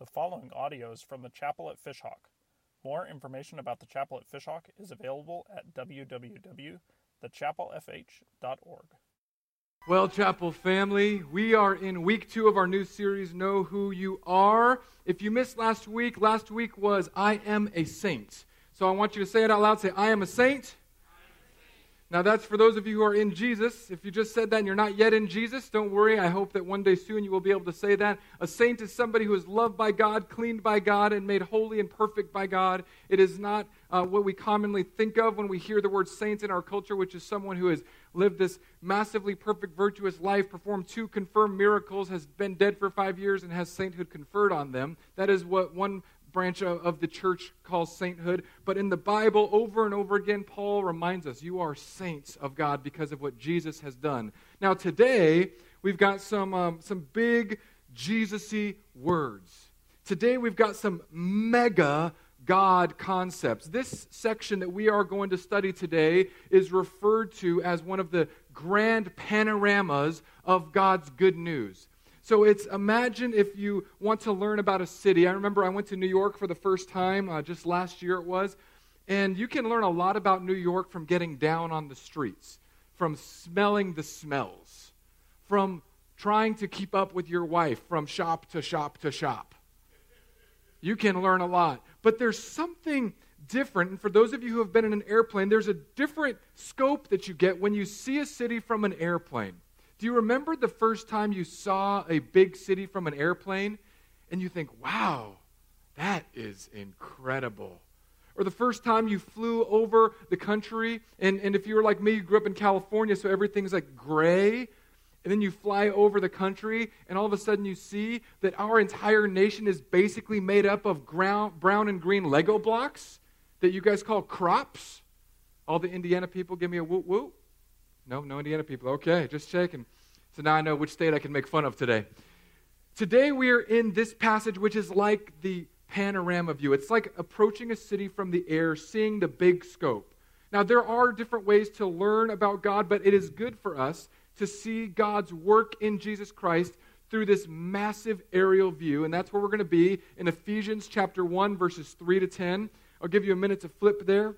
The following audio is from the chapel at Fishhawk. More information about the chapel at Fishhawk is available at www.thechapelfh.org. Well, Chapel family, we are in week two of our new series, Know Who You Are. If you missed last week, last week was I Am a Saint. So I want you to say it out loud. Say, I am a saint. Now, that's for those of you who are in Jesus. If you just said that and you're not yet in Jesus, don't worry. I hope that one day soon you will be able to say that. A saint is somebody who is loved by God, cleaned by God, and made holy and perfect by God. It is not uh, what we commonly think of when we hear the word saints in our culture, which is someone who has lived this massively perfect, virtuous life, performed two confirmed miracles, has been dead for five years, and has sainthood conferred on them. That is what one branch of, the church calls sainthood. But in the Bible, over and over again, Paul reminds us you are saints of God because of what Jesus has done. Now, today, we've got some, um, some big Jesus words. Today, we've got some mega God concepts. This section that we are going to study today is referred to as one of the grand panoramas of God's good news. So it's imagine if you want to learn about a city. I remember I went to New York for the first time, uh, just last year it was. And you can learn a lot about New York from getting down on the streets, from smelling the smells, from trying to keep up with your wife from shop to shop to shop. You can learn a lot. But there's something different. And for those of you who have been in an airplane, there's a different scope that you get when you see a city from an airplane. Do you remember the first time you saw a big city from an airplane and you think, wow, that is incredible? Or the first time you flew over the country, and, and if you were like me, you grew up in California, so everything's like gray, and then you fly over the country, and all of a sudden you see that our entire nation is basically made up of ground, brown and green Lego blocks that you guys call crops. All the Indiana people give me a whoop whoop. No, no Indiana people. Okay, just checking. So now I know which state I can make fun of today. Today we are in this passage, which is like the panorama view. It's like approaching a city from the air, seeing the big scope. Now, there are different ways to learn about God, but it is good for us to see God's work in Jesus Christ through this massive aerial view. And that's where we're going to be in Ephesians chapter 1, verses 3 to 10. I'll give you a minute to flip there.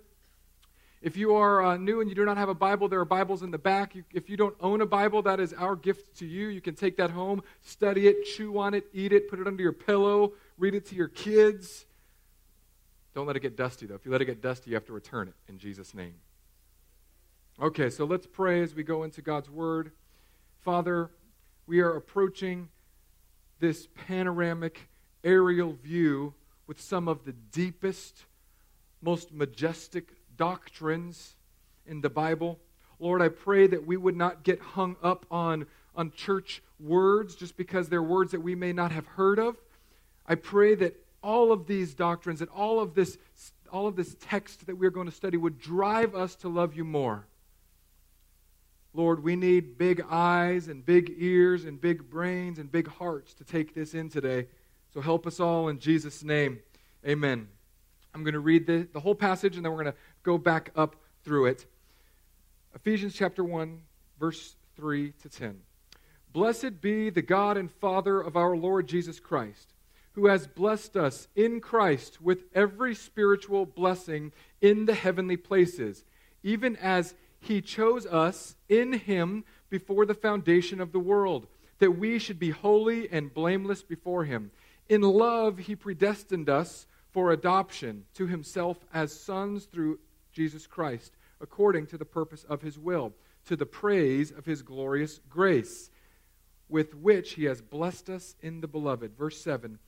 If you are uh, new and you do not have a Bible, there are Bibles in the back. You, if you don't own a Bible, that is our gift to you. You can take that home, study it, chew on it, eat it, put it under your pillow, read it to your kids. Don't let it get dusty, though. If you let it get dusty, you have to return it in Jesus' name. Okay, so let's pray as we go into God's Word. Father, we are approaching this panoramic aerial view with some of the deepest, most majestic doctrines in the Bible. Lord, I pray that we would not get hung up on, on church words just because they're words that we may not have heard of. I pray that all of these doctrines, that all of this, all of this text that we're going to study would drive us to love you more. Lord, we need big eyes and big ears and big brains and big hearts to take this in today. So help us all in Jesus' name. Amen. I'm going to read the, the whole passage and then we're going to go back up through it. Ephesians chapter 1, verse 3 to 10. Blessed be the God and Father of our Lord Jesus Christ, who has blessed us in Christ with every spiritual blessing in the heavenly places, even as he chose us in him before the foundation of the world, that we should be holy and blameless before him. In love, he predestined us for adoption to himself as sons through Jesus Christ, according to the purpose of his will, to the praise of his glorious grace, with which he has blessed us in the beloved. Verse 7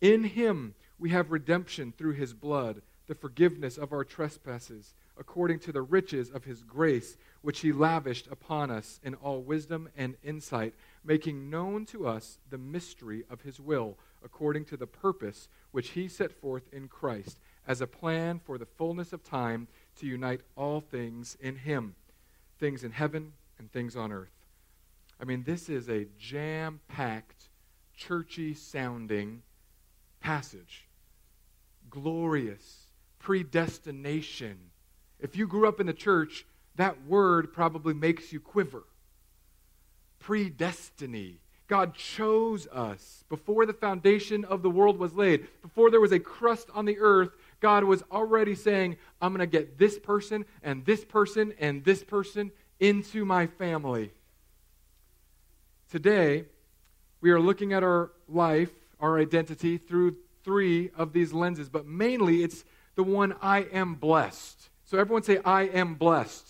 In him we have redemption through his blood, the forgiveness of our trespasses, according to the riches of his grace, which he lavished upon us in all wisdom and insight, making known to us the mystery of his will according to the purpose which he set forth in Christ as a plan for the fullness of time to unite all things in him, things in heaven and things on earth. I mean, this is a jam packed, churchy sounding passage. Glorious, predestination. If you grew up in the church, that word probably makes you quiver. Predestiny God chose us before the foundation of the world was laid, before there was a crust on the earth. God was already saying, I'm going to get this person and this person and this person into my family. Today, we are looking at our life, our identity, through three of these lenses, but mainly it's the one I am blessed. So everyone say, I am blessed.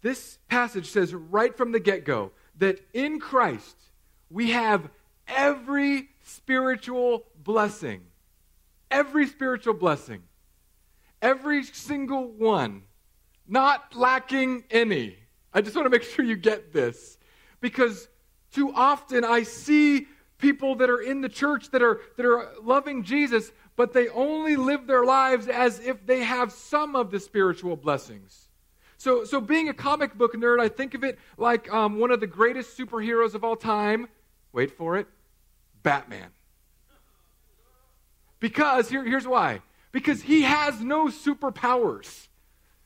This passage says right from the get go that in Christ we have every spiritual blessing. Every spiritual blessing. Every single one. Not lacking any. I just want to make sure you get this. Because too often I see people that are in the church that are, that are loving Jesus, but they only live their lives as if they have some of the spiritual blessings. So, so being a comic book nerd, I think of it like um, one of the greatest superheroes of all time. Wait for it Batman. Because, here, here's why because he has no superpowers.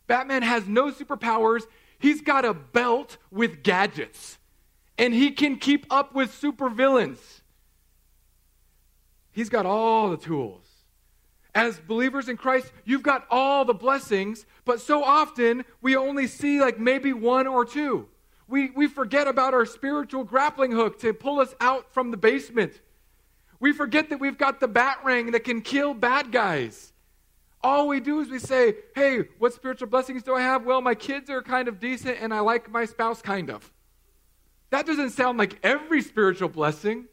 Batman has no superpowers. He's got a belt with gadgets and he can keep up with supervillains. He's got all the tools. As believers in Christ, you've got all the blessings, but so often we only see like maybe one or two. We, we forget about our spiritual grappling hook to pull us out from the basement. We forget that we've got the bat ring that can kill bad guys. All we do is we say, hey, what spiritual blessings do I have? Well, my kids are kind of decent and I like my spouse kind of. That doesn't sound like every spiritual blessing.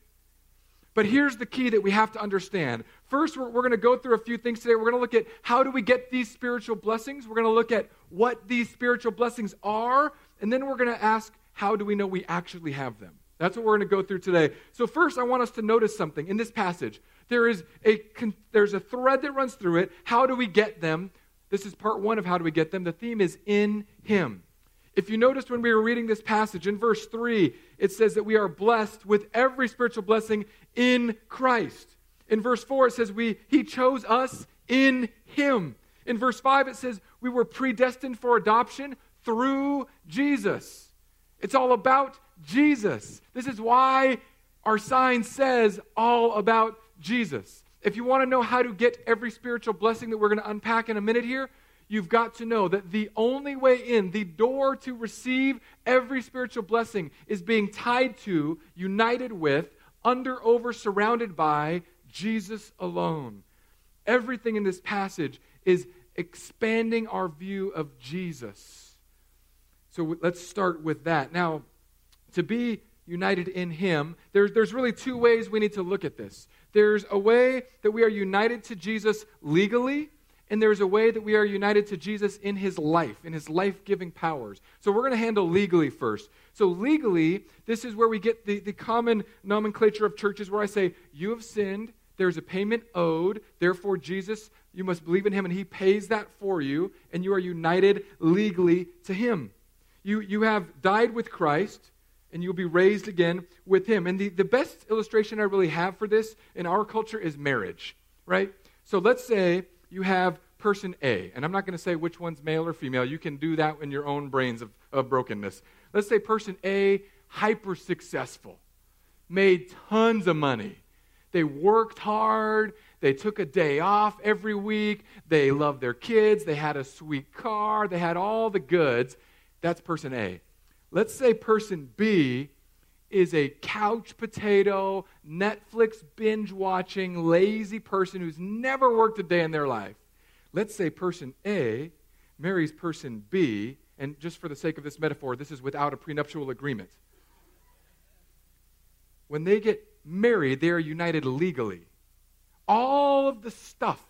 But here's the key that we have to understand. First, we're, we're going to go through a few things today. We're going to look at how do we get these spiritual blessings. We're going to look at what these spiritual blessings are. And then we're going to ask, how do we know we actually have them? That's what we're going to go through today. So first, I want us to notice something in this passage. There is a there's a thread that runs through it. How do we get them? This is part one of how do we get them. The theme is in Him. If you noticed when we were reading this passage in verse 3, it says that we are blessed with every spiritual blessing in Christ. In verse 4, it says we, He chose us in Him. In verse 5, it says we were predestined for adoption through Jesus. It's all about Jesus. This is why our sign says all about Jesus. If you want to know how to get every spiritual blessing that we're going to unpack in a minute here, you've got to know that the only way in, the door to receive every spiritual blessing, is being tied to, united with, under, over, surrounded by Jesus alone. Everything in this passage is expanding our view of Jesus. So let's start with that. Now, to be united in Him, there's, there's really two ways we need to look at this. There's a way that we are united to Jesus legally, and there's a way that we are united to Jesus in his life, in his life giving powers. So we're going to handle legally first. So, legally, this is where we get the, the common nomenclature of churches where I say, You have sinned, there's a payment owed, therefore, Jesus, you must believe in him, and he pays that for you, and you are united legally to him. You, you have died with Christ, and you'll be raised again with him. And the, the best illustration I really have for this in our culture is marriage, right? So, let's say you have person A, and I'm not going to say which one's male or female. You can do that in your own brains of, of brokenness. Let's say person A, hyper successful, made tons of money. They worked hard. They took a day off every week. They loved their kids. They had a sweet car. They had all the goods. That's person A. Let's say person B is a couch potato, Netflix binge watching, lazy person who's never worked a day in their life. Let's say person A marries person B, and just for the sake of this metaphor, this is without a prenuptial agreement. When they get married, they are united legally. All of the stuff,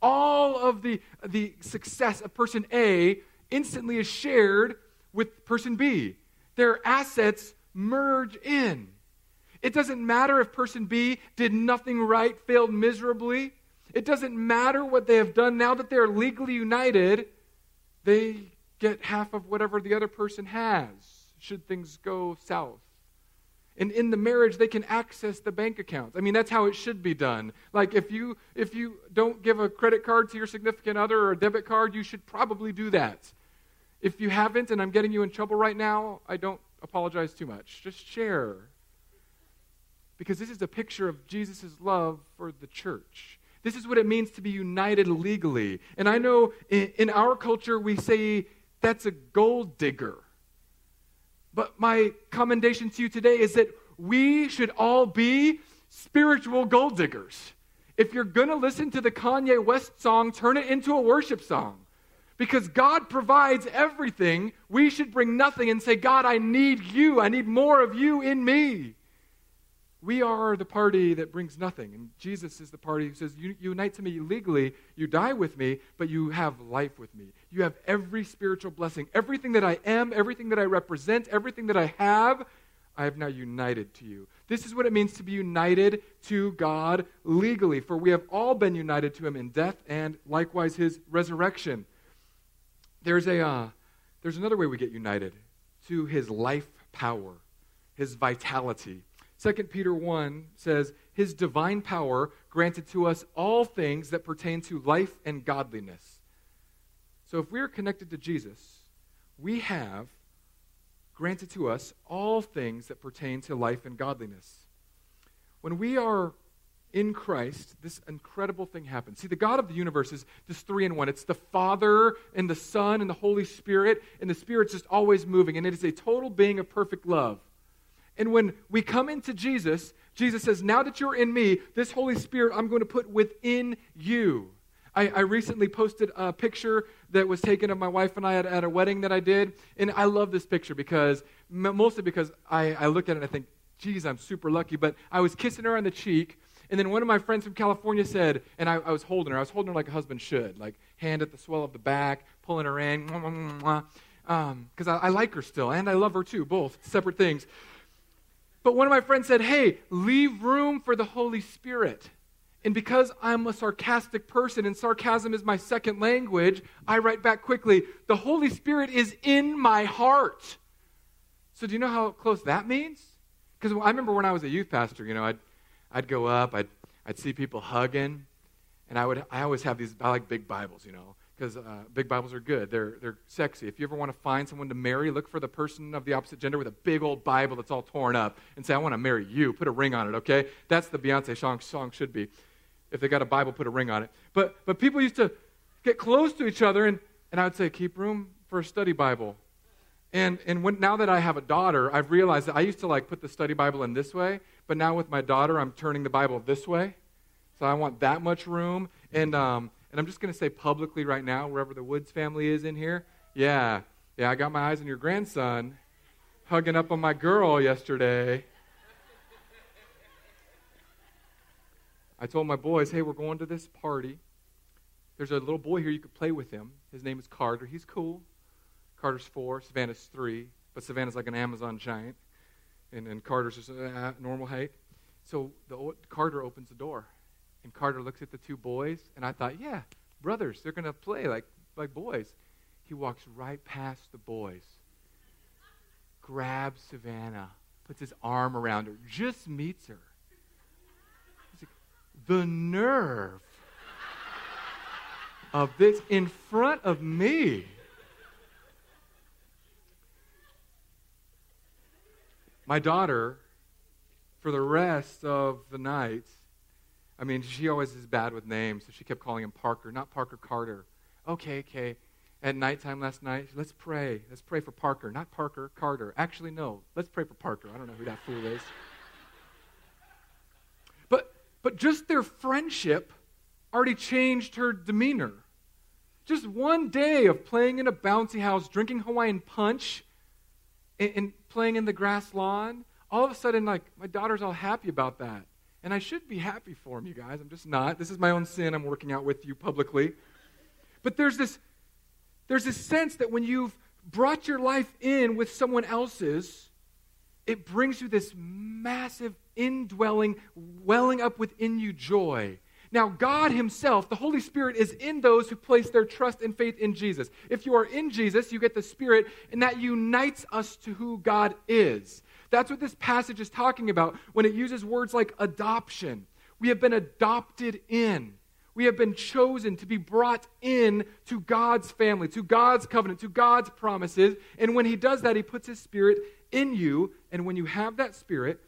all of the, the success of person A instantly is shared with person B. Their assets merge in. It doesn't matter if person B did nothing right, failed miserably. It doesn't matter what they have done. Now that they're legally united, they get half of whatever the other person has, should things go south. And in the marriage, they can access the bank accounts. I mean, that's how it should be done. Like if you if you don't give a credit card to your significant other or a debit card, you should probably do that. If you haven't, and I'm getting you in trouble right now, I don't apologize too much. Just share. Because this is a picture of Jesus' love for the church. This is what it means to be united legally. And I know in, in our culture we say that's a gold digger. But my commendation to you today is that we should all be spiritual gold diggers. If you're going to listen to the Kanye West song, turn it into a worship song. Because God provides everything, we should bring nothing and say, God, I need you. I need more of you in me. We are the party that brings nothing. And Jesus is the party who says, You unite to me legally, you die with me, but you have life with me. You have every spiritual blessing. Everything that I am, everything that I represent, everything that I have, I have now united to you. This is what it means to be united to God legally, for we have all been united to him in death and likewise his resurrection. There's, a, uh, there's another way we get united to his life power, his vitality. 2 Peter 1 says, His divine power granted to us all things that pertain to life and godliness. So if we are connected to Jesus, we have granted to us all things that pertain to life and godliness. When we are in Christ, this incredible thing happens. See, the God of the universe is just three in one. It's the Father and the Son and the Holy Spirit, and the Spirit's just always moving, and it is a total being of perfect love. And when we come into Jesus, Jesus says, Now that you're in me, this Holy Spirit I'm going to put within you. I, I, recently posted a picture that was taken of my wife and I at, at, a wedding that I did. And I love this picture because, mostly because I, I look at it and I think, geez, I'm super lucky. But I was kissing her on the cheek and then one of my friends from California said, and I, I was holding her, I was holding her like a husband should, like hand at the swell of the back, pulling her in, because um, I, I like her still, and I love her too, both separate things. But one of my friends said, hey, leave room for the Holy Spirit. And because I'm a sarcastic person and sarcasm is my second language, I write back quickly, the Holy Spirit is in my heart. So do you know how close that means? Because I remember when I was a youth pastor, you know, I'd, I'd go up, I'd, I'd see people hugging, and I would I always have these I like big Bibles, you know, because uh, big Bibles are good. They're they're sexy. If you ever want to find someone to marry, look for the person of the opposite gender with a big old Bible that's all torn up, and say, "I want to marry you." Put a ring on it, okay? That's the Beyonce song, song should be. If they got a Bible, put a ring on it. But but people used to get close to each other, and and I would say, "Keep room for a study Bible." And, and when, now that I have a daughter, I've realized that I used to like put the study Bible in this way, but now with my daughter, I'm turning the Bible this way. So I want that much room. And, um, and I'm just going to say publicly right now, wherever the Woods family is in here, yeah, yeah, I got my eyes on your grandson hugging up on my girl yesterday. I told my boys, hey, we're going to this party. There's a little boy here, you could play with him. His name is Carter. He's cool. Carter's four, Savannah's three, but Savannah's like an Amazon giant, and, and Carter's just a normal height. So the, Carter opens the door, and Carter looks at the two boys, and I thought, yeah, brothers, they're going to play like, like boys. He walks right past the boys, grabs Savannah, puts his arm around her, just meets her. Like, the nerve of this in front of me. My daughter, for the rest of the night, I mean, she always is bad with names, so she kept calling him Parker, not Parker Carter. Okay, okay. At nighttime last night, let's pray. Let's pray for Parker, not Parker Carter. Actually, no. Let's pray for Parker. I don't know who that fool is. But but just their friendship already changed her demeanor. Just one day of playing in a bouncy house, drinking Hawaiian punch, and, and playing in the grass lawn, all of a sudden, like, my daughter's all happy about that. And I should be happy for him, you guys. I'm just not. This is my own sin I'm working out with you publicly. But there's this, there's this sense that when you've brought your life in with someone else's, it brings you this massive indwelling, welling up within you joy. Now, God Himself, the Holy Spirit, is in those who place their trust and faith in Jesus. If you are in Jesus, you get the Spirit, and that unites us to who God is. That's what this passage is talking about when it uses words like adoption. We have been adopted in. We have been chosen to be brought in to God's family, to God's covenant, to God's promises. And when He does that, He puts His Spirit in you. And when you have that Spirit,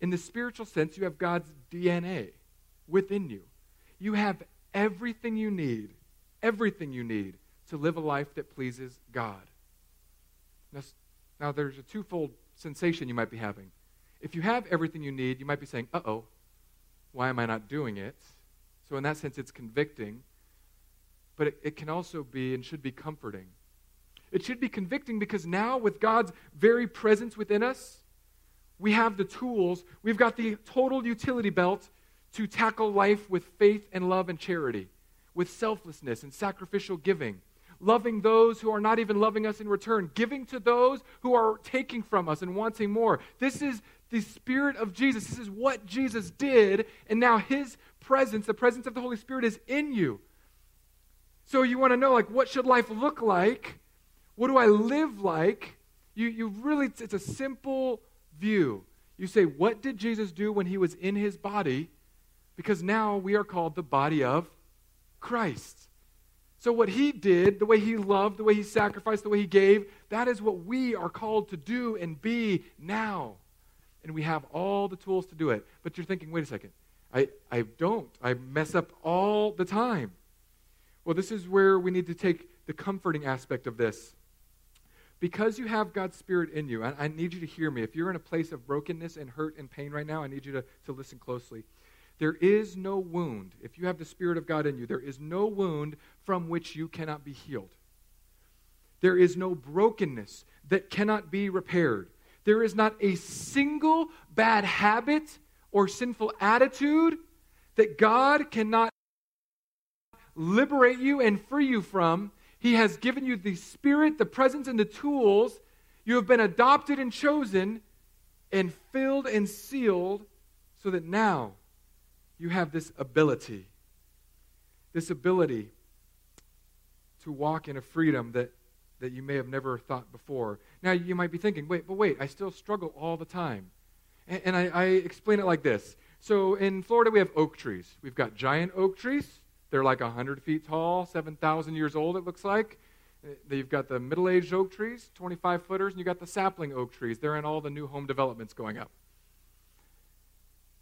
in the spiritual sense, you have God's DNA within you. You have everything you need, everything you need to live a life that pleases God. Now, now there's a twofold sensation you might be having. If you have everything you need, you might be saying, uh oh, why am I not doing it? So, in that sense, it's convicting. But it, it, can also be and should be comforting. It should be convicting because now, with God's very presence within us, we have the tools, we've got the total utility belt to tackle life with faith and love and charity, with selflessness and sacrificial giving, loving those who are not even loving us in return, giving to those who are taking from us and wanting more. This is the Spirit of Jesus. This is what Jesus did, and now His presence, the presence of the Holy Spirit, is in you. So you want to know, like, what should life look like? What do I live like? You, you really, it's a simple view. You say, what did Jesus do when he was in his body? Because now we are called the body of Christ. So, what he did, the way he loved, the way he sacrificed, the way he gave, that is what we are called to do and be now. And we have all the tools to do it. But you're thinking, wait a second, I, I don't. I mess up all the time. Well, this is where we need to take the comforting aspect of this. Because you have God's Spirit in you, I, I need you to hear me. If you're in a place of brokenness and hurt and pain right now, I need you to, to listen closely. There is no wound. If you have the Spirit of God in you, there is no wound from which you cannot be healed. There is no brokenness that cannot be repaired. There is not a single bad habit or sinful attitude that God cannot liberate you and free you from. He has given you the Spirit, the presence, and the tools. You have been adopted and chosen and filled and sealed so that now you have this ability. This ability to walk in a freedom that, that you may have never thought before. Now, you might be thinking, wait, but wait, I still struggle all the time. And, and I, I explain it like this. So in Florida, we have oak trees. We've got giant oak trees. They're like 100 feet tall, 7,000 years old, it looks like. Uh, you've got the middle aged oak trees, 25 footers, and you've got the sapling oak trees. They're in all the new home developments going up.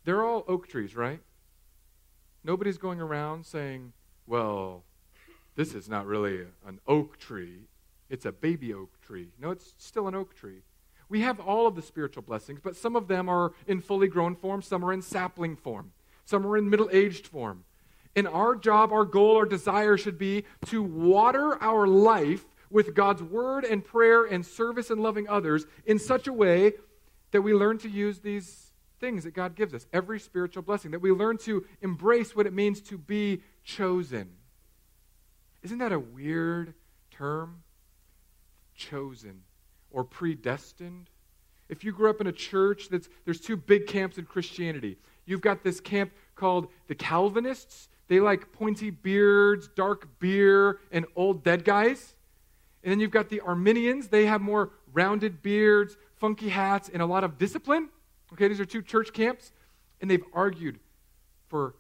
They're all oak trees, right? Nobody's going around saying, well, this is not really an oak tree, it's a baby oak tree. No, it's still an oak tree. We have all of the spiritual blessings, but some of them are in fully grown form, some are in sapling form, some are in middle aged form. And our job, our goal, our desire should be to water our life with God's word and prayer and service and loving others in such a way that we learn to use these things that God gives us, every spiritual blessing, that we learn to embrace what it means to be chosen. Isn't that a weird term? Chosen or predestined. If you grew up in a church that's there's two big camps in Christianity. You've got this camp called the Calvinists. They like pointy beards, dark beer, and old dead guys. And then you've got the Arminians. They have more rounded beards, funky hats, and a lot of discipline. Okay, these are two church camps. And they've argued for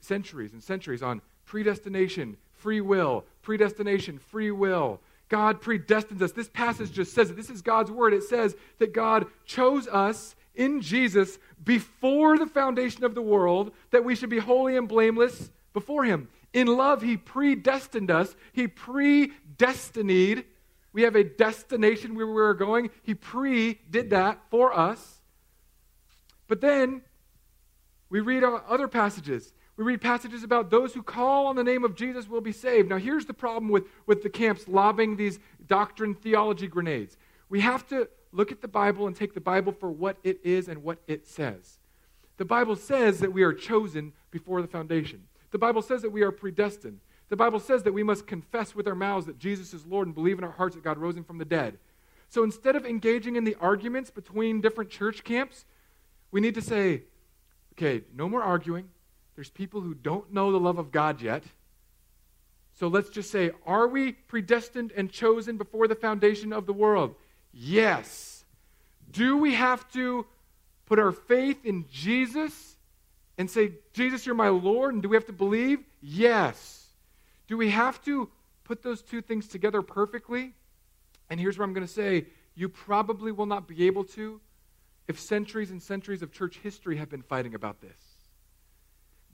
centuries and centuries on predestination, free will, predestination, free will. God predestines us. This passage just says it. This is God's word. It says that God chose us in Jesus before the foundation of the world that we should be holy and blameless before Him. In love, He predestined us, He predestinated. We have a destination where we are going. He pre did that for us. But then we read other passages we read passages about those who call on the name of Jesus will be saved. Now, here's the problem with, with the camps lobbing these doctrine theology grenades. We have to look at the Bible and take the Bible for what it is and what it says. The Bible says that we are chosen before the foundation. The Bible says that we are predestined. The Bible says that we must confess with our mouths that Jesus is Lord and believe in our hearts that God rose him from the dead. So instead of engaging in the arguments between different church camps, we need to say, okay, no more arguing. There's people who don't know the love of God yet. So let's just say, are we predestined and chosen before the foundation of the world? Yes. Do we have to put our faith in Jesus and say, Jesus, you're my Lord? And do we have to believe? Yes. Do we have to put those two things together perfectly? And here's what I'm going to say you probably will not be able to if centuries and centuries of church history have been fighting about this.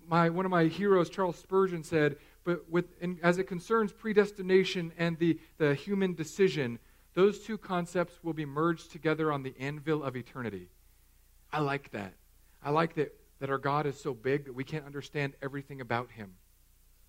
My, one of my heroes, Charles Spurgeon, said, but with, in, as it concerns predestination and the, the human decision, those two concepts will be merged together on the anvil of eternity. I like that. I like that, that our God is so big that we can't understand everything about him.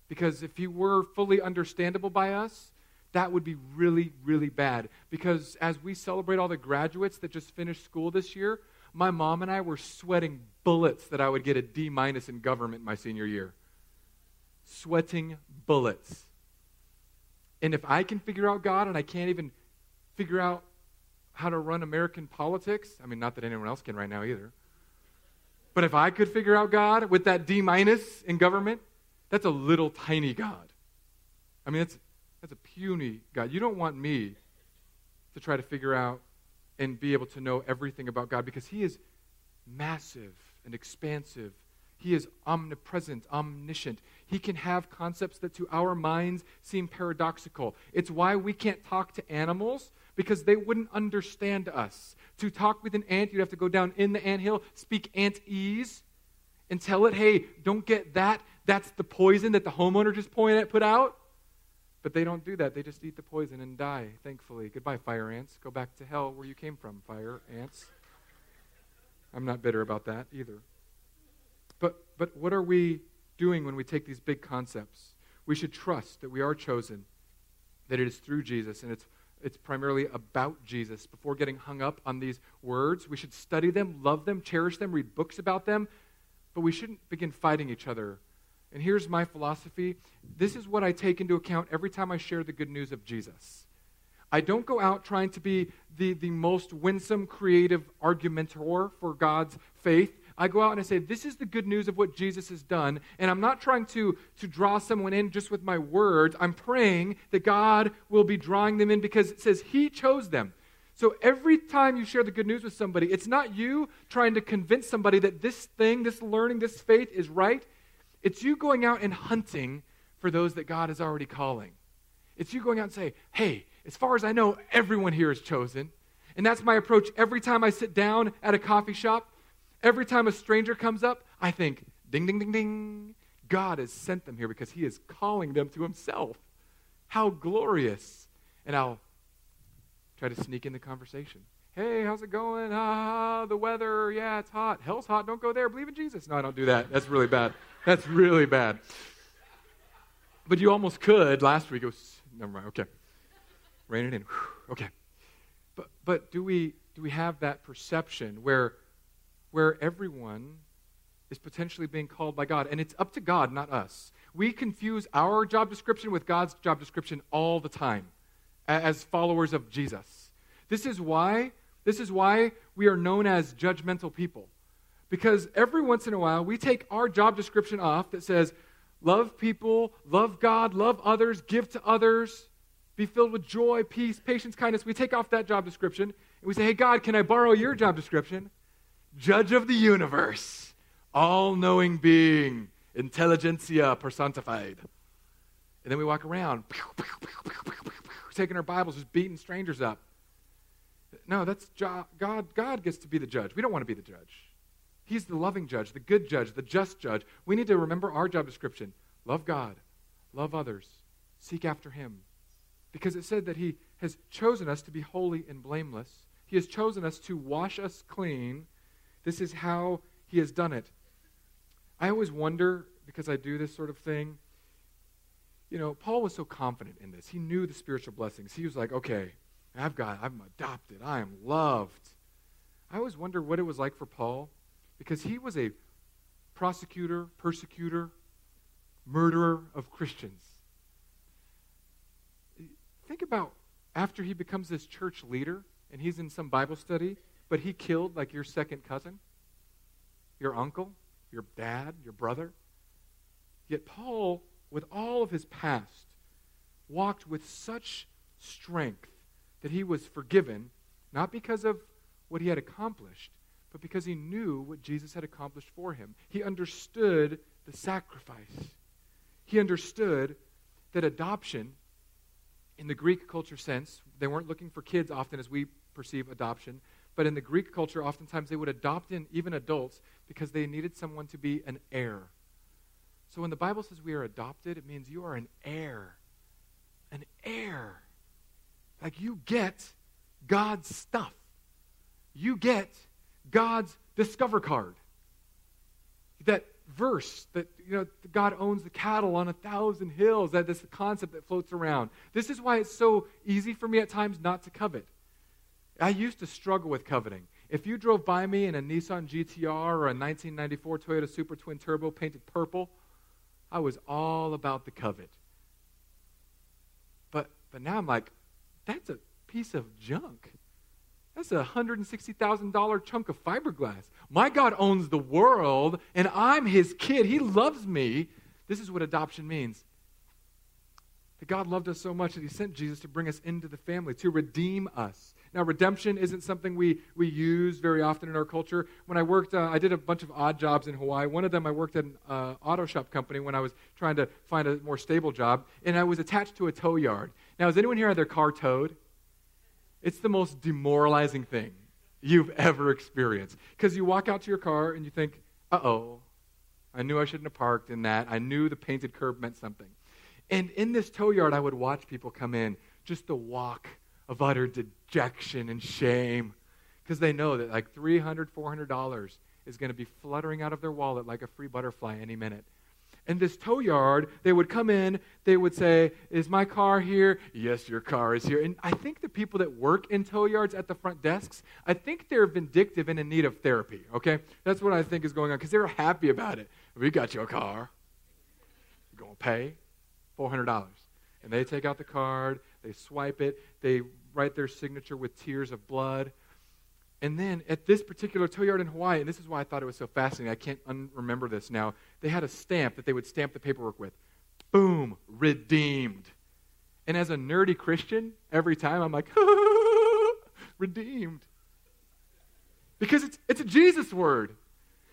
Because if he were fully understandable by us, that would be really, really bad. Because as we celebrate all the graduates that just finished school this year, my mom and I were sweating bullets that I would get a D minus in government my senior year. Sweating bullets. And if I can figure out God and I can't even figure out how to run American politics, I mean, not that anyone else can right now either. But if I could figure out God with that D minus in government, that's a little tiny God. I mean, it's that's a puny God. You don't want me to try to figure out and be able to know everything about God because He is massive and expansive. He is omnipresent, omniscient. He can have concepts that to our minds seem paradoxical. It's why we can't talk to animals because they wouldn't understand us. To talk with an ant, you'd have to go down in the ant hill, speak ant-ese, and tell it, hey, don't get that. That's the poison that the homeowner just pointed put out. But they don't do that. They just eat the poison and die, thankfully. Goodbye, fire ants. Go back to hell where you came from, fire ants. I'm not bitter about that either. But, but what are we doing when we take these big concepts? We should trust that we are chosen, that it is through Jesus, and it's, it's primarily about Jesus. Before getting hung up on these words, we should study them, love them, cherish them, read books about them, but we shouldn't begin fighting each other and here's my philosophy this is what I take into account every time I share the good news of Jesus. I don't go out trying to be the, the most winsome, creative argumentor for God's faith. I go out and I say, This is the good news of what Jesus has done. And I'm not trying to, to draw someone in just with my words. I'm praying that God will be drawing them in because it says He chose them. So every time you share the good news with somebody, it's not you trying to convince somebody that this thing, this learning, this faith is right. It's you going out and hunting for those that God is already calling. It's you going out and say, hey, as far as I know, everyone here is chosen. And that's my approach every time I sit down at a coffee shop. Every time a stranger comes up, I think, ding, ding, ding, ding. God has sent them here because he is calling them to himself. How glorious. And I'll try to sneak in the conversation. Hey, how's it going? Ah, the weather. Yeah, it's hot. Hell's hot. Don't go there. Believe in Jesus. No, I don't do that. That's really bad. That's really bad. But you almost could. Last week it was, never mind. Okay. Rein it in. Okay. But, but do, we, do we have that perception where, where everyone is potentially being called by God? And it's up to God, not us. We confuse our job description with God's job description all the time as followers of Jesus. This is why, this is why we are known as judgmental people. Because every once in a while, we take our job description off that says, love people, love God, love others, give to others, be filled with joy, peace, patience, kindness. We take off that job description and we say, hey, God, can I borrow your job description? Judge of the universe, all knowing being, intelligentsia personified. And then we walk around, taking our Bibles, just beating strangers up. No, that's God. God gets to be the judge. We don't want to be the judge. He's the loving judge, the good judge, the just judge. We need to remember our job description love God, love others, seek after Him. Because it said that He has chosen us to be holy and blameless, He has chosen us to wash us clean. This is how He has done it. I always wonder, because I do this sort of thing, you know, Paul was so confident in this. He knew the spiritual blessings. He was like, okay, I've got, I'm adopted, I am loved. I always wonder what it was like for Paul because he was a prosecutor, persecutor, murderer of Christians. Think about after he becomes this church leader and he's in some Bible study, but he killed like your second cousin, your uncle, your dad, your brother. Yet Paul, with all of his past, walked with such strength that he was forgiven, not because of what he had accomplished, but because he knew what Jesus had accomplished for him. He understood the sacrifice. He understood that adoption, in the Greek culture sense, they weren't looking for kids often as we perceive adoption, but in the Greek culture, oftentimes they would adopt in even adults because they needed someone to be an heir. So when the Bible says we are adopted, it means you are an heir. An heir. Like you get God's stuff. You get God's discover card. That verse that you know God owns the cattle on a thousand hills, that this concept that floats around. This is why it's so easy for me at times not to covet. I used to struggle with coveting. If you drove by me in a Nissan GTR or a 1994 Toyota Supra Twin Turbo painted purple, I was all about the covet. But but now I'm like, that's a piece of junk. That's a $160,000 chunk of fiberglass. My God owns the world, and I'm his kid. He loves me. This is what adoption means. That God loved us so much that he sent Jesus to bring us into the family, to redeem us. Now, redemption isn't something we, we use very often in our culture. When I worked, uh, I did a bunch of odd jobs in Hawaii. One of them, I worked at an uh, auto shop company when I was trying to find a more stable job, and I was attached to a tow yard. Now, has anyone here had their car towed? It's the most demoralizing thing you've ever experienced. Because you walk out to your car and you think, uh oh, I knew I shouldn't have parked in that. I knew the painted curb meant something. And in this tow yard, I would watch people come in, just the walk of utter dejection and shame, because they know that like $300, $400 is going to be fluttering out of their wallet like a free butterfly any minute. In this tow yard, they would come in, they would say, Is my car here? Yes, your car is here. And I think the people that work in tow yards at the front desks, I think they're vindictive and in need of therapy, okay? That's what I think is going on because they're happy about it. We got your car. You're going to pay $400. And they take out the card, they swipe it, they write their signature with tears of blood. And then at this particular tow yard in Hawaii, and this is why I thought it was so fascinating, I can't un- remember this now, they had a stamp that they would stamp the paperwork with. Boom, redeemed. And as a nerdy Christian, every time I'm like, redeemed. Because it's, it's a Jesus word.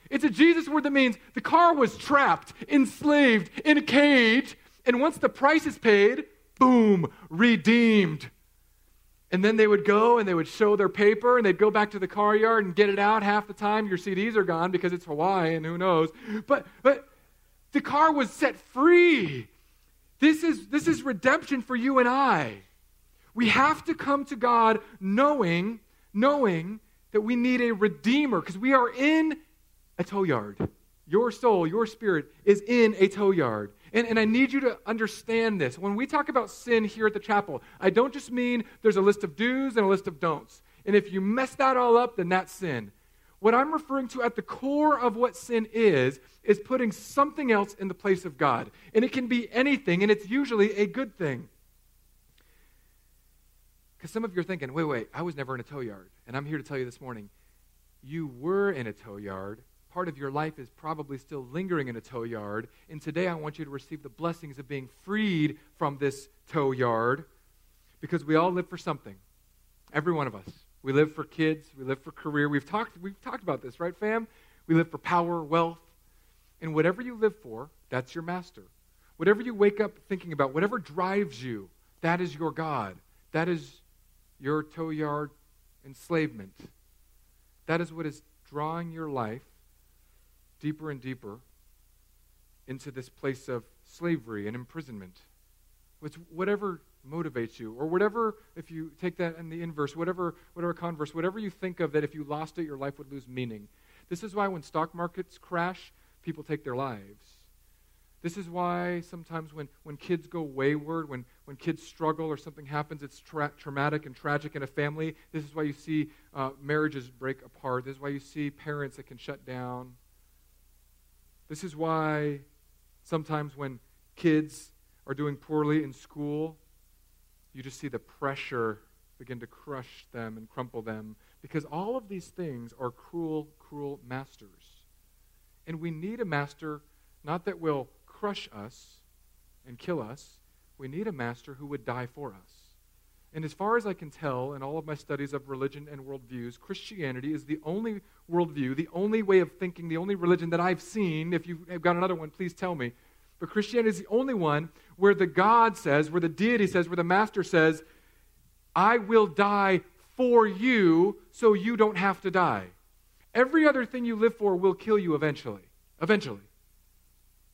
It's a Jesus word that means the car was trapped, enslaved, in a cage, and once the price is paid, boom, redeemed. And then they would go and they would show their paper and they'd go back to the car yard and get it out. Half the time your CDs are gone because it's Hawaii and who knows. But, but the car was set free. This is, this is redemption for you and I. We have to come to God knowing, knowing that we need a redeemer because we are in a tow yard. Your soul, your spirit is in a tow yard. And, and I need you to understand this. When we talk about sin here at the chapel, I don't just mean there's a list of do's and a list of don'ts. And if you mess that all up, then that's sin. What I'm referring to at the core of what sin is, is putting something else in the place of God. And it can be anything, and it's usually a good thing. Because some of you are thinking, wait, wait, I was never in a tow yard. And I'm here to tell you this morning, you were in a tow yard part of your life is probably still lingering in a tow yard. And today I want you to receive the blessings of being freed from this tow yard because we all live for something. Every one of us. We live for kids, we live for career. We've talked, we've talked about this, right, fam? We live for power, wealth. And whatever you live for, that's your master. Whatever you wake up thinking about, whatever drives you, that is your God. That is your tow yard enslavement. That is what is drawing your life deeper and deeper into this place of slavery and imprisonment. It's whatever motivates you, or whatever, if you take that in the inverse, whatever, whatever converse, whatever you think of that if you lost it, your life would lose meaning. This is why when stock markets crash, people take their lives. This is why sometimes when, when kids go wayward, when, when kids struggle or something happens, it's tra- traumatic and tragic in a family. This is why you see uh, marriages break apart. This is why you see parents that can shut down. This is why sometimes when kids are doing poorly in school, you just see the pressure begin to crush them and crumple them because all of these things are cruel, cruel masters. And we need a master not that will crush us and kill us, we need a master who would die for us. And as far as I can tell, in all of my studies of religion and worldviews, Christianity is the only worldview, the only way of thinking, the only religion that I've seen. If you've got another one, please tell me. But Christianity is the only one where the God says, where the deity says, where the master says, I will die for you so you don't have to die. Every other thing you live for will kill you eventually. Eventually.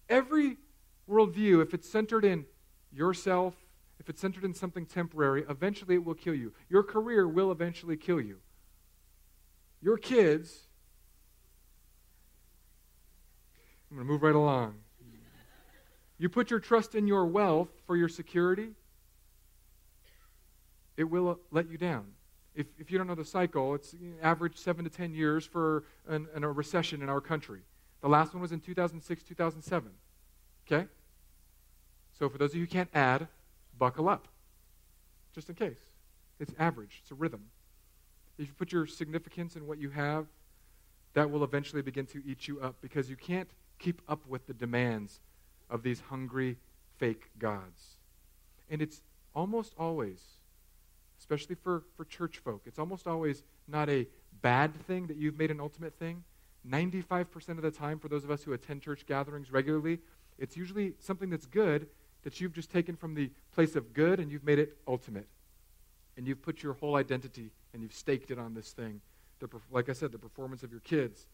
Every worldview, if it's centered in yourself, if it's centered in something temporary, eventually it will kill you. Your career will eventually kill you. Your kids, I'm going to move right along. You put your trust in your wealth for your security, it will let you down. If, if you don't know the cycle, it's average seven to 10 years for an, an, a recession in our country. The last one was in 2006, 2007. Okay? So for those of you who can't add, buckle up. Just in case. It's average, it's a rhythm. If you put your significance in what you have, that will eventually begin to eat you up because you can't keep up with the demands of these hungry, fake gods. And it's almost always, especially for, for church folk, it's almost always not a bad thing that you've made an ultimate thing. 95% of the time, for those of us who attend church gatherings regularly, it's usually something that's good that you've just taken from the place of good and you've made it ultimate. And you've put your whole identity and you've staked it on this thing. The, like I said, the performance of your kids,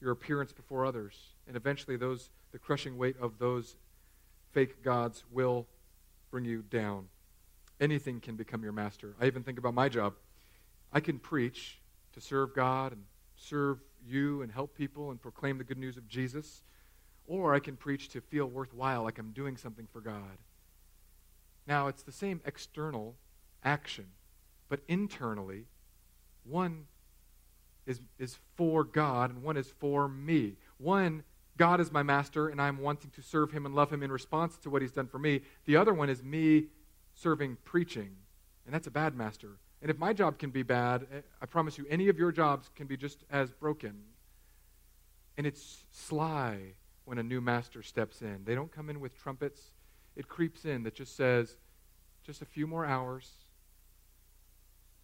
your appearance before others, and eventually those the crushing weight of those fake gods will bring you down. Anything can become your master. I even think about my job. I can preach to serve God and serve you and help people and proclaim the good news of Jesus or I can preach to feel worthwhile, like I'm doing something for God. Now, it's the same external action, but internally, one is, is for God and one is for me. One, God is my master and I'm wanting to serve him and love him in response to what he's done for me. The other one is me serving preaching, and that's a bad master. And if my job can be bad, eh, I promise you, any of your jobs can be just as broken. And it's sly when a new master steps in. They don't come in with trumpets. It creeps in that just says, just a few more hours,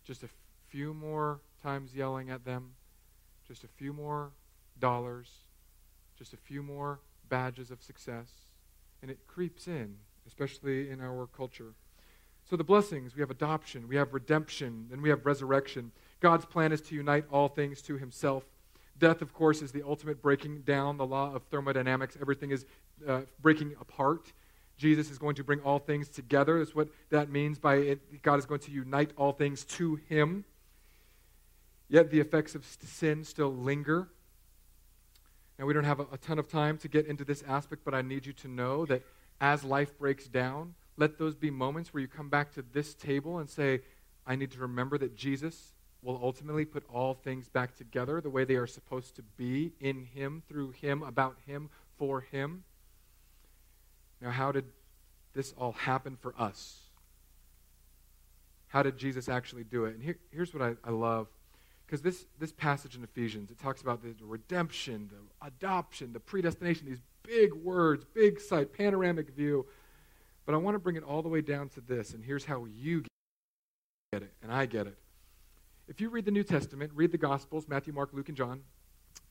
just a few more times yelling at them, just a few more dollars, just a few more badges of success. And it creeps in, especially in our culture. So, the blessings we have adoption, we have redemption, and we have resurrection. God's plan is to unite all things to Himself. Death, of course, is the ultimate breaking down the law of thermodynamics. Everything is uh, breaking apart. Jesus is going to bring all things together. That's what that means by it. God is going to unite all things to Him. Yet the effects of sin still linger. Now, we don't have a, a ton of time to get into this aspect, but I need you to know that as life breaks down, let those be moments where you come back to this table and say, I need to remember that Jesus will ultimately put all things back together the way they are supposed to be in Him, through Him, about Him, for Him. Now, how did this all happen for us? How did Jesus actually do it? And here, here's what I, I love. Because this, this passage in Ephesians, it talks about the redemption, the adoption, the predestination, these big words, big sight, panoramic view. But I want to bring it all the way down to this, and here's how you get it, and I get it. If you read the New Testament, read the Gospels Matthew, Mark, Luke, and John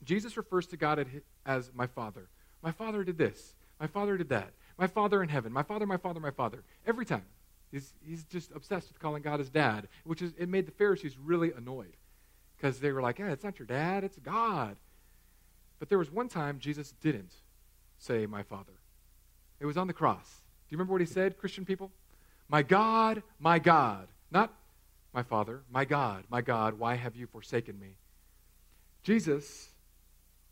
Jesus refers to God as my Father. My Father did this. My Father did that. My Father in heaven. My Father, my Father, my Father. Every time. He's, he's just obsessed with calling God his dad, which is, it made the Pharisees really annoyed because they were like, yeah, it's not your dad, it's God. But there was one time Jesus didn't say, my Father. It was on the cross. Do you remember what he said, Christian people? My God, my God. Not my Father, my God, my God, why have you forsaken me? Jesus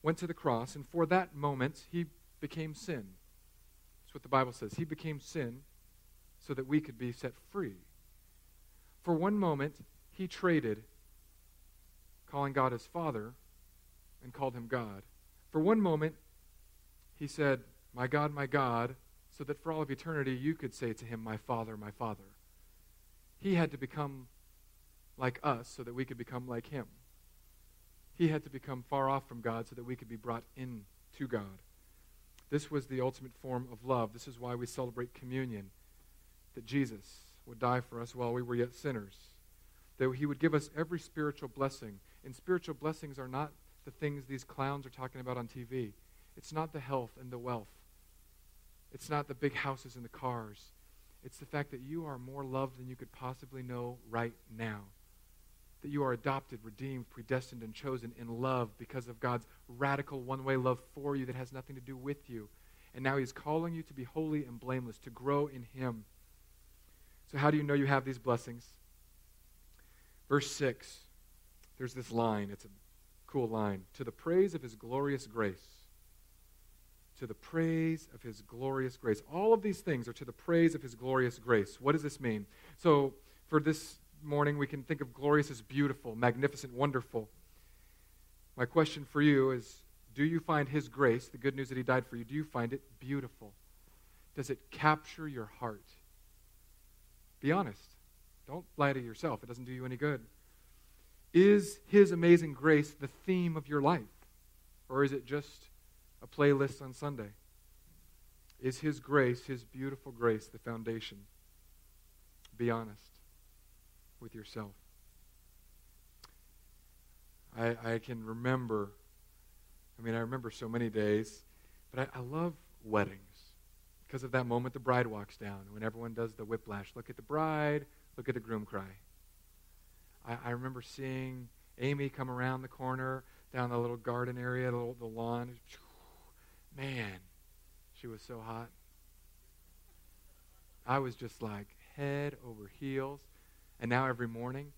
went to the cross, and for that moment, he became sin. That's what the Bible says. He became sin so that we could be set free. For one moment, he traded calling God his Father and called him God. For one moment, he said, My God, my God, so that for all of eternity you could say to him, My Father, my Father. He had to become like us so that we could become like him. He had to become far off from God so that we could be brought in to God. This was the ultimate form of love. This is why we celebrate communion. That Jesus would die for us while we were yet sinners, that he would give us every spiritual blessing. And spiritual blessings are not the things these clowns are talking about on TV. It's not the health and the wealth. It's not the big houses and the cars. It's the fact that you are more loved than you could possibly know right now. That you are adopted, redeemed, predestined, and chosen in love because of God's radical one way love for you that has nothing to do with you. And now He's calling you to be holy and blameless, to grow in Him. So, how do you know you have these blessings? Verse 6, there's this line. It's a cool line. To the praise of His glorious grace. To the praise of His glorious grace. All of these things are to the praise of His glorious grace. What does this mean? So, for this morning, we can think of glorious as beautiful, magnificent, wonderful. My question for you is do you find His grace, the good news that He died for you, do you find it beautiful? Does it capture your heart? Be honest. Don't lie to yourself, it doesn't do you any good. Is His amazing grace the theme of your life? Or is it just a playlist on Sunday? Is His grace, His beautiful grace, the foundation? Be honest with yourself. I, I can remember, I mean, I remember so many days, but I, I love weddings because of that moment the bride walks down when everyone does the whiplash. Look at the bride, look at the groom cry. I, I remember seeing Amy come around the corner down the little garden area, the, the lawn. Man, she was so hot. I was just like head over heels. And now every morning,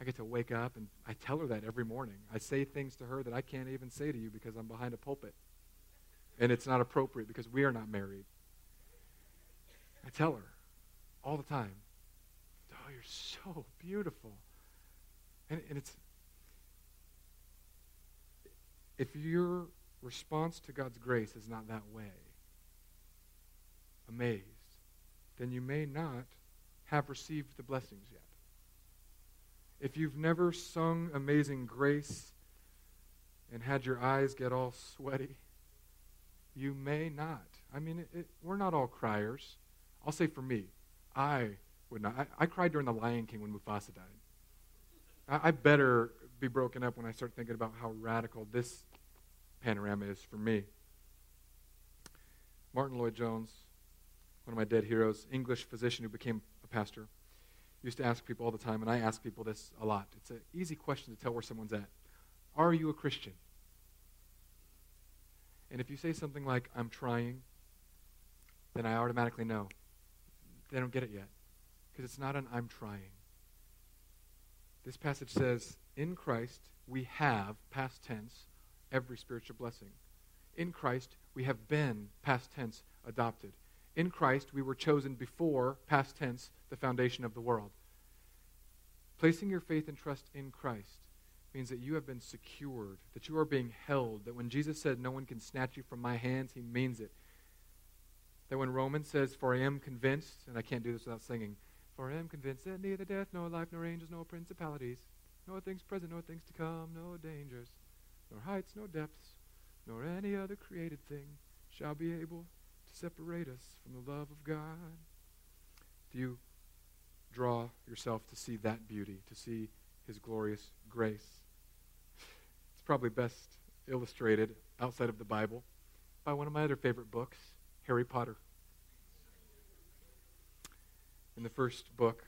I get to wake up and I tell her that every morning. I say things to her that I can't even say to you because I'm behind a pulpit. And it's not appropriate because we are not married. I tell her all the time, Oh, you're so beautiful. And, and it's, if your response to God's grace is not that way, amazed, then you may not have received the blessings yet. If you've never sung Amazing Grace and had your eyes get all sweaty, you may not. I mean, it, it, we're not all criers. I'll say for me, I would not. I, I cried during The Lion King when Mufasa died. I, I better be broken up when I start thinking about how radical this panorama is for me. Martyn Lloyd-Jones, one of my dead heroes, English physician who became a pastor, used to ask people all the time, and I ask people this a lot. It's an easy question to tell where someone's at. Are you a Christian? And if you say something like, I'm trying, then I automatically know. They don't get it yet. Because it's not an I'm trying. This passage says, In Christ we have, past tense, every spiritual blessing. In Christ we have been, past tense, adopted. In Christ, we were chosen before, past tense, the foundation of the world. Placing your faith and trust in Christ means that you have been secured, that you are being held, that when Jesus said, No one can snatch you from my hands, he means it. That when Romans says, For I am convinced, and I can't do this without singing, For I am convinced that neither death, nor life, nor angels, nor principalities, nor things present, nor things to come, no dangers, nor heights, nor depths, nor any other created thing shall be able to separate us from the love of God? Do you draw yourself to see that beauty, to see His glorious grace? It's probably best illustrated outside of the Bible by one of my other favorite books, Harry Potter. In the first book,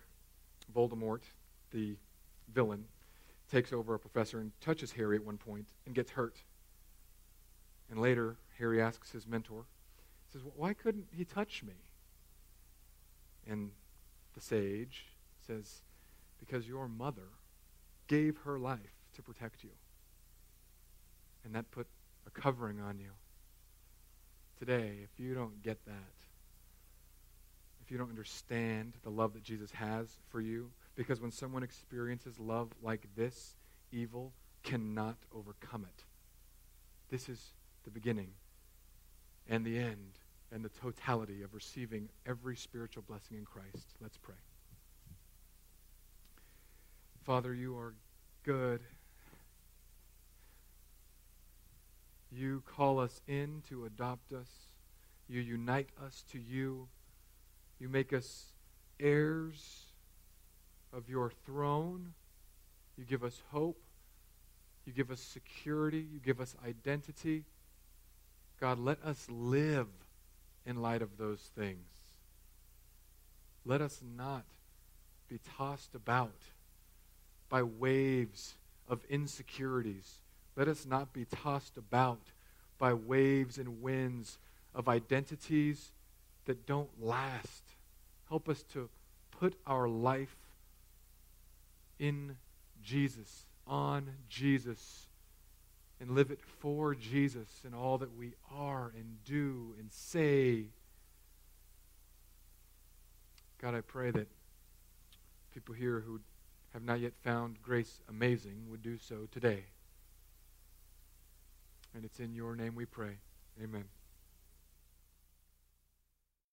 Voldemort, the villain, takes over a professor and touches Harry at one point and gets hurt. And later, Harry asks his mentor, says, Why couldn't he touch me? And the sage says, Because your mother gave her life to protect you. And that put a covering on you. Today, if you don't get that, if you don't understand the love that Jesus has for you, because when someone experiences love like this, evil cannot overcome it. This is the beginning and the end and the totality of receiving every spiritual blessing in Christ. Let's pray. Father, you are good. You call us in to adopt us. You unite us to you. You make us heirs of your throne. You give us hope. You give us security. You give us identity. God, let us live in light of those things. Let us not be tossed about by waves of insecurities. Let us not be tossed about by waves and winds of identities that don't last. Help us to put our life in Jesus, on Jesus, and live it for Jesus in all that we are and do and say. God, I pray that people here who have not yet found grace amazing would do so today. And it's in your name we pray. Amen.